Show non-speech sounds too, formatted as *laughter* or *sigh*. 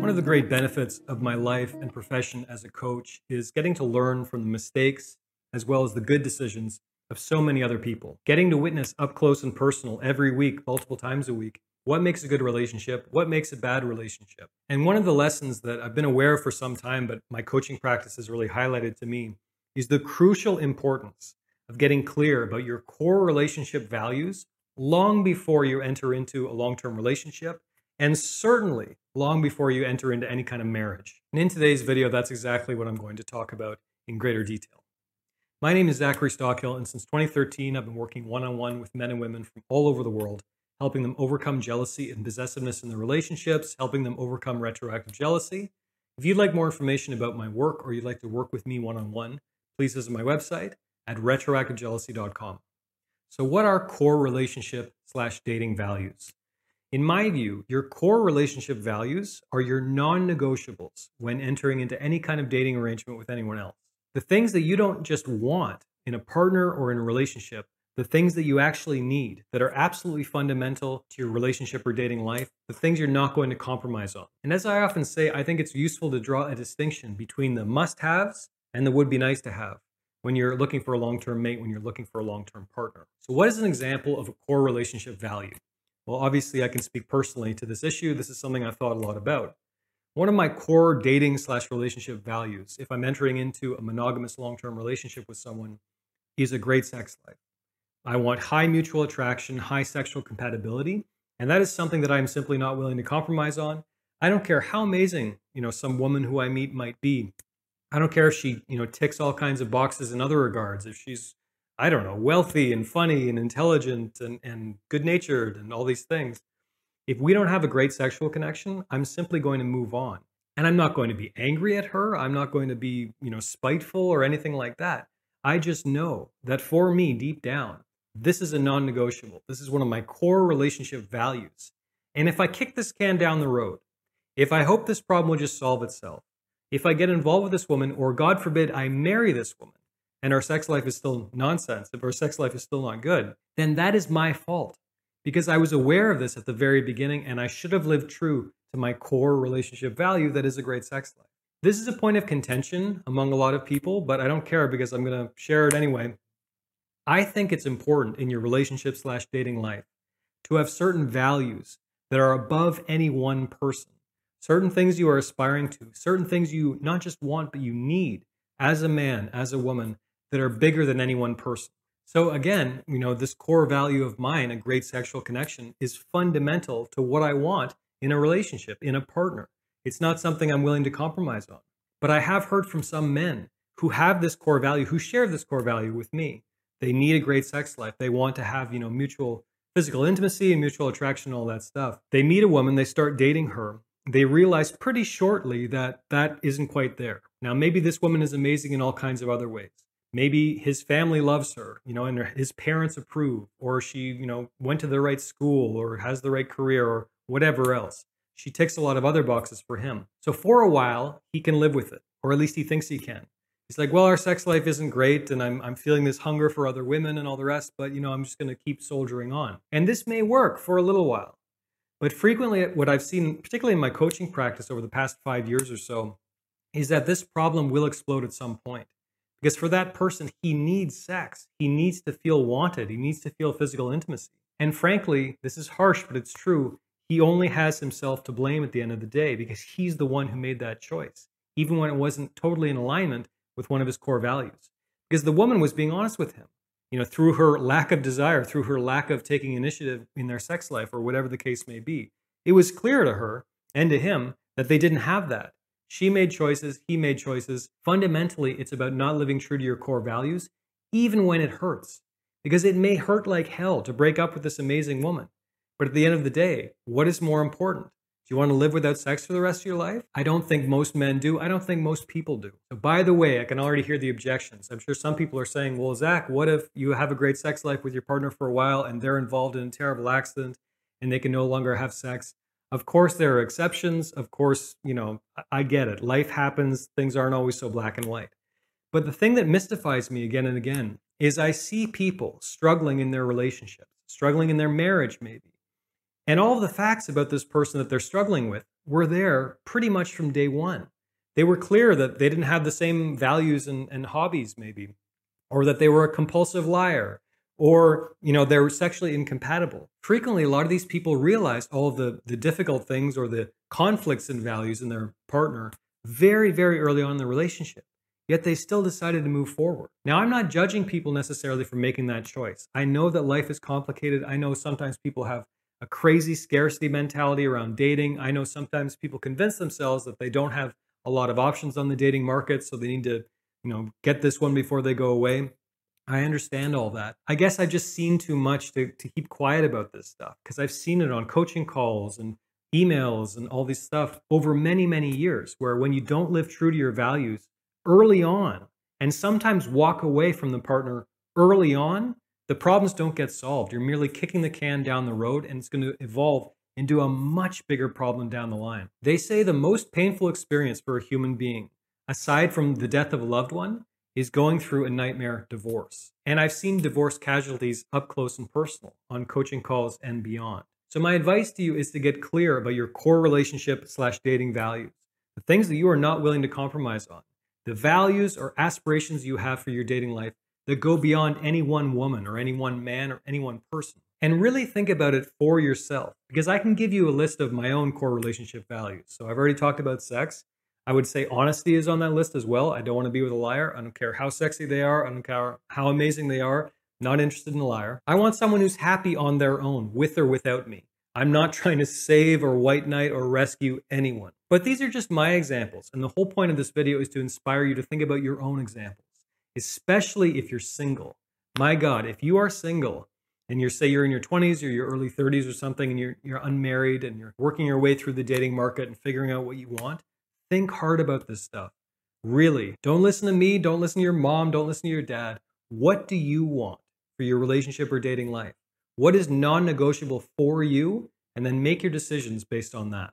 One of the great benefits of my life and profession as a coach is getting to learn from the mistakes as well as the good decisions of so many other people. Getting to witness up close and personal every week, multiple times a week, what makes a good relationship, what makes a bad relationship. And one of the lessons that I've been aware of for some time, but my coaching practice has really highlighted to me, is the crucial importance of getting clear about your core relationship values long before you enter into a long term relationship, and certainly long before you enter into any kind of marriage. And in today's video, that's exactly what I'm going to talk about in greater detail. My name is Zachary Stockill, and since 2013, I've been working one on one with men and women from all over the world, helping them overcome jealousy and possessiveness in their relationships, helping them overcome retroactive jealousy. If you'd like more information about my work or you'd like to work with me one on one, please visit my website at retroactivejealousy.com. So, what are core relationship slash dating values? In my view, your core relationship values are your non negotiables when entering into any kind of dating arrangement with anyone else the things that you don't just want in a partner or in a relationship, the things that you actually need that are absolutely fundamental to your relationship or dating life, the things you're not going to compromise on. And as I often say, I think it's useful to draw a distinction between the must haves and the would be nice to have when you're looking for a long term mate, when you're looking for a long term partner. So, what is an example of a core relationship value? Well, obviously, I can speak personally to this issue. This is something I've thought a lot about. One of my core dating slash relationship values, if I'm entering into a monogamous long term relationship with someone, is a great sex life. I want high mutual attraction, high sexual compatibility, and that is something that I'm simply not willing to compromise on. I don't care how amazing, you know, some woman who I meet might be. I don't care if she, you know, ticks all kinds of boxes in other regards. If she's, I don't know, wealthy and funny and intelligent and, and good natured and all these things. If we don't have a great sexual connection, I'm simply going to move on. And I'm not going to be angry at her. I'm not going to be, you know, spiteful or anything like that. I just know that for me, deep down, this is a non negotiable. This is one of my core relationship values. And if I kick this can down the road, if I hope this problem will just solve itself, if I get involved with this woman, or God forbid, I marry this woman, and our sex life is still nonsense, if our sex life is still not good, then that is my fault because I was aware of this at the very beginning and I should have lived true to my core relationship value that is a great sex life. This is a point of contention among a lot of people, but I don't care because I'm going to share it anyway. I think it's important in your relationship slash dating life to have certain values that are above any one person, certain things you are aspiring to, certain things you not just want, but you need as a man, as a woman that are bigger than any one person. So again, you know, this core value of mine, a great sexual connection, is fundamental to what I want in a relationship, in a partner. It's not something I'm willing to compromise on. But I have heard from some men who have this core value, who share this core value with me. They need a great sex life. They want to have, you know, mutual physical intimacy and mutual attraction, all that stuff. They meet a woman, they start dating her. They realize pretty shortly that that isn't quite there. Now, maybe this woman is amazing in all kinds of other ways. Maybe his family loves her you know and his parents approve or she you know went to the right school or has the right career or whatever else. She ticks a lot of other boxes for him. So for a while he can live with it or at least he thinks he can. He's like well our sex life isn't great and i'm, I'm feeling this hunger for other women and all the rest but you know i'm just going to keep soldiering on. And this may work for a little while but frequently what i've seen particularly in my coaching practice over the past five years or so is that this problem will explode at some point because for that person, he needs sex. He needs to feel wanted. He needs to feel physical intimacy. And frankly, this is harsh, but it's true. He only has himself to blame at the end of the day because he's the one who made that choice, even when it wasn't totally in alignment with one of his core values. Because the woman was being honest with him, you know, through her lack of desire, through her lack of taking initiative in their sex life or whatever the case may be. It was clear to her and to him that they didn't have that. She made choices, he made choices. Fundamentally, it's about not living true to your core values, even when it hurts. Because it may hurt like hell to break up with this amazing woman. But at the end of the day, what is more important? Do you want to live without sex for the rest of your life? I don't think most men do. I don't think most people do. So, by the way, I can already hear the objections. I'm sure some people are saying, well, Zach, what if you have a great sex life with your partner for a while and they're involved in a terrible accident and they can no longer have sex? Of course, there are exceptions. Of course, you know, I get it. Life happens, things aren't always so black and white. But the thing that mystifies me again and again is I see people struggling in their relationships. struggling in their marriage, maybe. And all the facts about this person that they're struggling with were there pretty much from day one. They were clear that they didn't have the same values and, and hobbies, maybe, or that they were a compulsive liar, or you know they're sexually incompatible. Frequently a lot of these people realize all of the the difficult things or the conflicts and values in their partner very very early on in the relationship. Yet they still decided to move forward. Now i'm not judging people necessarily for making that choice. I know that life is complicated. I know sometimes people have a crazy scarcity mentality around dating i know sometimes people convince themselves that they don't have a lot of options on the dating market so they need to you know get this one before they go away I understand all that. I guess I've just seen too much to, to keep quiet about this stuff because I've seen it on coaching calls and emails and all this stuff over many, many years where when you don't live true to your values early on and sometimes walk away from the partner early on, the problems don't get solved. You're merely kicking the can down the road and it's going to evolve into a much bigger problem down the line. They say the most painful experience for a human being, aside from the death of a loved one, is going through a nightmare divorce. And I've seen divorce casualties up close and personal on coaching calls and beyond. So my advice to you is to get clear about your core relationship slash dating values, the things that you are not willing to compromise on, the values or aspirations you have for your dating life that go beyond any one woman or any one man or any one person. And really think about it for yourself because I can give you a list of my own core relationship values. So I've already talked about sex. I would say honesty is on that list as well. I don't want to be with a liar. I don't care how sexy they are. I don't care how amazing they are. Not interested in a liar. I want someone who's happy on their own, with or without me. I'm not *laughs* trying to save or white knight or rescue anyone. But these are just my examples. And the whole point of this video is to inspire you to think about your own examples, especially if you're single. My God, if you are single and you're say you're in your 20s or your early 30s or something and you're, you're unmarried and you're working your way through the dating market and figuring out what you want, Think hard about this stuff. Really. Don't listen to me. Don't listen to your mom. Don't listen to your dad. What do you want for your relationship or dating life? What is non negotiable for you? And then make your decisions based on that.